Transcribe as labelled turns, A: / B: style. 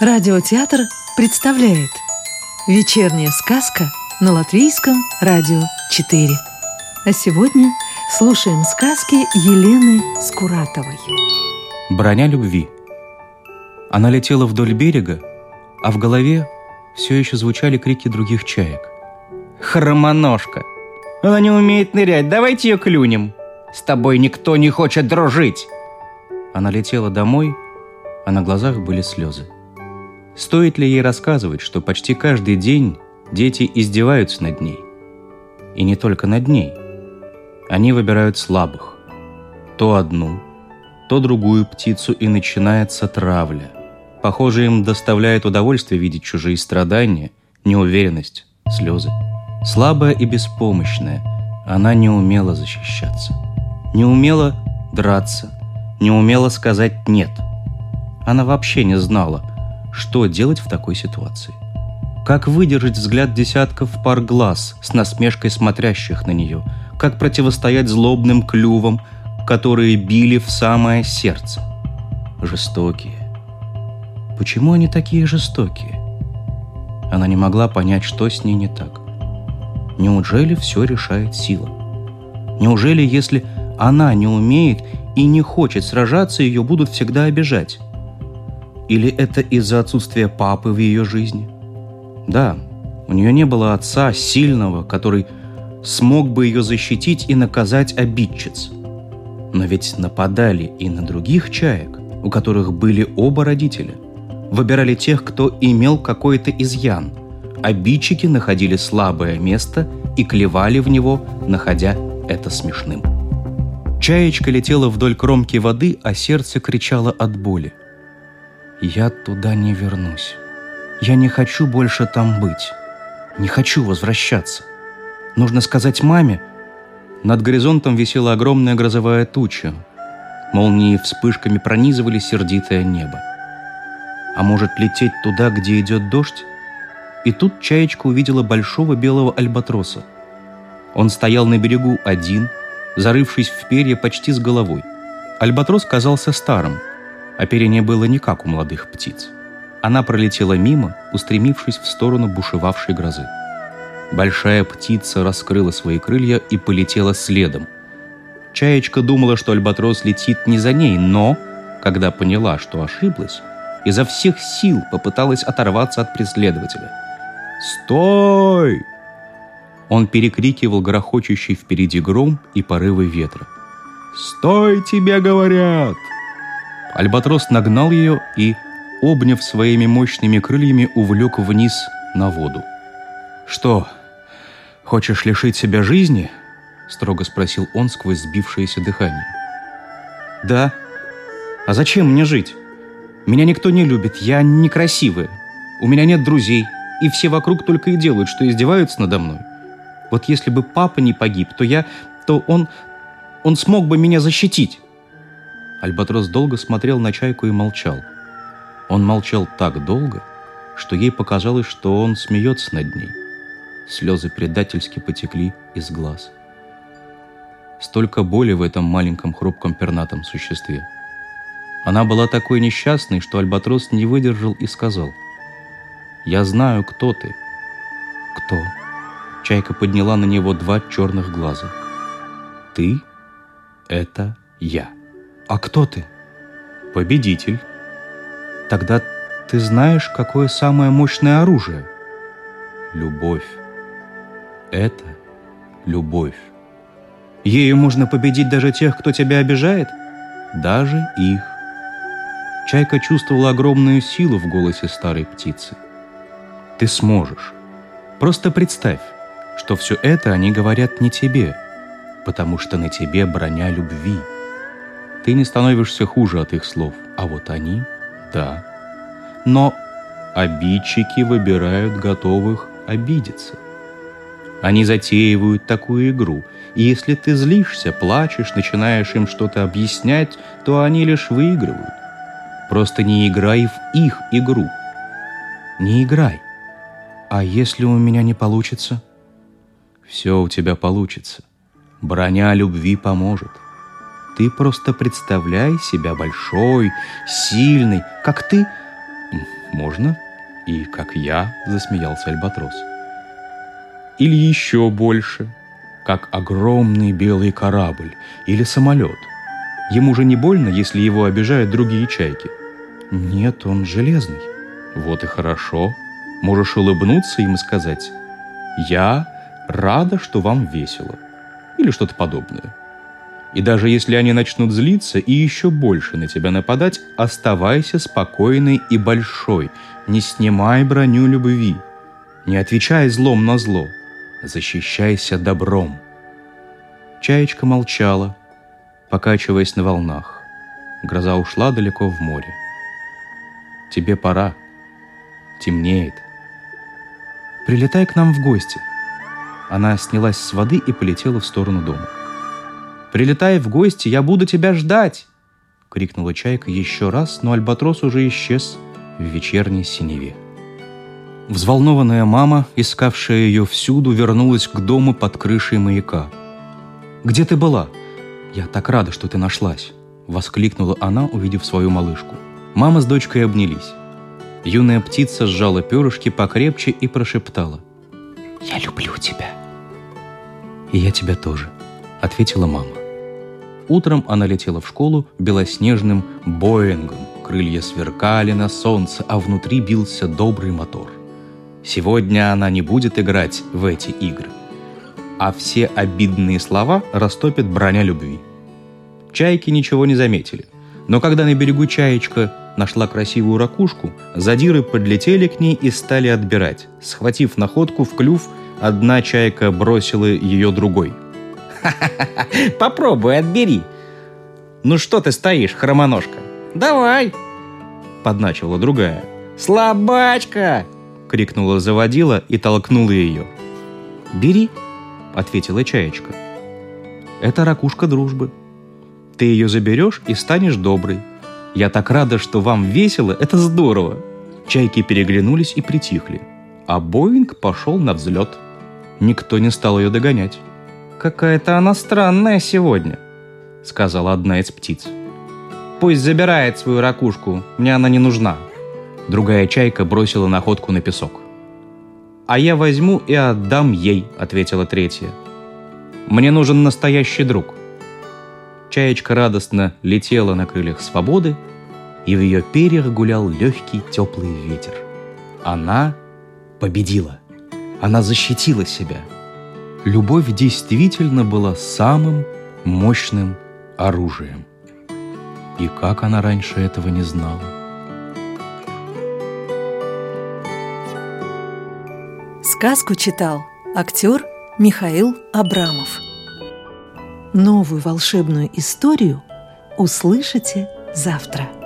A: Радиотеатр представляет Вечерняя сказка на Латвийском радио 4 А сегодня слушаем сказки Елены Скуратовой
B: Броня любви Она летела вдоль берега, а в голове все еще звучали крики других чаек. «Хромоножка! Она не умеет нырять, давайте ее клюнем! С тобой никто не хочет дружить!» Она летела домой, а на глазах были слезы. Стоит ли ей рассказывать, что почти каждый день дети издеваются над ней? И не только над ней. Они выбирают слабых. То одну, то другую птицу, и начинается травля – Похоже, им доставляет удовольствие видеть чужие страдания, неуверенность, слезы. Слабая и беспомощная, она не умела защищаться. Не умела драться, не умела сказать «нет». Она вообще не знала, что делать в такой ситуации. Как выдержать взгляд десятков пар глаз с насмешкой смотрящих на нее? Как противостоять злобным клювам, которые били в самое сердце? Жестокие, Почему они такие жестокие? Она не могла понять, что с ней не так. Неужели все решает сила? Неужели, если она не умеет и не хочет сражаться, ее будут всегда обижать? Или это из-за отсутствия папы в ее жизни? Да, у нее не было отца сильного, который смог бы ее защитить и наказать обидчиц. Но ведь нападали и на других чаек, у которых были оба родителя – выбирали тех, кто имел какой-то изъян. Обидчики находили слабое место и клевали в него, находя это смешным. Чаечка летела вдоль кромки воды, а сердце кричало от боли. «Я туда не вернусь. Я не хочу больше там быть. Не хочу возвращаться. Нужно сказать маме». Над горизонтом висела огромная грозовая туча. Молнии вспышками пронизывали сердитое небо а может лететь туда, где идет дождь? И тут Чаечка увидела большого белого альбатроса. Он стоял на берегу один, зарывшись в перья почти с головой. Альбатрос казался старым, оперение было не как у молодых птиц. Она пролетела мимо, устремившись в сторону бушевавшей грозы. Большая птица раскрыла свои крылья и полетела следом. Чаечка думала, что альбатрос летит не за ней, но, когда поняла, что ошиблась, изо всех сил попыталась оторваться от преследователя. «Стой!» Он перекрикивал грохочущий впереди гром и порывы ветра. «Стой, тебе говорят!» Альбатрос нагнал ее и, обняв своими мощными крыльями, увлек вниз на воду. «Что, хочешь лишить себя жизни?» — строго спросил он сквозь сбившееся дыхание. «Да. А зачем мне жить?» Меня никто не любит, я некрасивая. У меня нет друзей, и все вокруг только и делают, что издеваются надо мной. Вот если бы папа не погиб, то я... то он... он смог бы меня защитить». Альбатрос долго смотрел на чайку и молчал. Он молчал так долго, что ей показалось, что он смеется над ней. Слезы предательски потекли из глаз. Столько боли в этом маленьком хрупком пернатом существе – она была такой несчастной, что Альбатрос не выдержал и сказал, «Я знаю, кто ты». «Кто?» Чайка подняла на него два черных глаза. «Ты — это я». «А кто ты?» «Победитель». «Тогда ты знаешь, какое самое мощное оружие?» «Любовь». «Это любовь». «Ею можно победить даже тех, кто тебя обижает?» «Даже их». Чайка чувствовала огромную силу в голосе старой птицы. «Ты сможешь. Просто представь, что все это они говорят не тебе, потому что на тебе броня любви. Ты не становишься хуже от их слов, а вот они — да. Но обидчики выбирают готовых обидеться. Они затеивают такую игру, и если ты злишься, плачешь, начинаешь им что-то объяснять, то они лишь выигрывают. Просто не играй в их игру. Не играй. А если у меня не получится? Все у тебя получится. Броня любви поможет. Ты просто представляй себя большой, сильный, как ты, Можно и как я, засмеялся Альбатрос. Или еще больше, как огромный белый корабль или самолет. Ему же не больно, если его обижают другие чайки. Нет, он железный. Вот и хорошо. Можешь улыбнуться им и сказать «Я рада, что вам весело» или что-то подобное. И даже если они начнут злиться и еще больше на тебя нападать, оставайся спокойной и большой, не снимай броню любви, не отвечай злом на зло, защищайся добром. Чаечка молчала, покачиваясь на волнах. Гроза ушла далеко в море. Тебе пора. Темнеет. Прилетай к нам в гости. Она снялась с воды и полетела в сторону дома. Прилетай в гости, я буду тебя ждать!» — крикнула чайка еще раз, но альбатрос уже исчез в вечерней синеве. Взволнованная мама, искавшая ее всюду, вернулась к дому под крышей маяка. «Где ты была? Я так рада, что ты нашлась!» — воскликнула она, увидев свою малышку. Мама с дочкой обнялись. Юная птица сжала перышки покрепче и прошептала. «Я люблю тебя!» «И я тебя тоже», — ответила мама. Утром она летела в школу белоснежным Боингом. Крылья сверкали на солнце, а внутри бился добрый мотор. Сегодня она не будет играть в эти игры. А все обидные слова растопит броня любви. Чайки ничего не заметили. Но когда на берегу чаечка нашла красивую ракушку, задиры подлетели к ней и стали отбирать. Схватив находку в клюв, одна чайка бросила ее другой – Попробуй, отбери. Ну что ты стоишь, хромоножка? Давай. Подначила другая. Слабачка! Крикнула заводила и толкнула ее. Бери, ответила чаечка. Это ракушка дружбы. Ты ее заберешь и станешь доброй. Я так рада, что вам весело, это здорово. Чайки переглянулись и притихли. А Боинг пошел на взлет. Никто не стал ее догонять. «Какая-то она странная сегодня», — сказала одна из птиц. «Пусть забирает свою ракушку, мне она не нужна». Другая чайка бросила находку на песок. «А я возьму и отдам ей», — ответила третья. «Мне нужен настоящий друг». Чаечка радостно летела на крыльях свободы, и в ее перьях гулял легкий теплый ветер. Она победила. Она защитила себя — любовь действительно была самым мощным оружием. И как она раньше этого не знала?
A: Сказку читал актер Михаил Абрамов. Новую волшебную историю услышите завтра.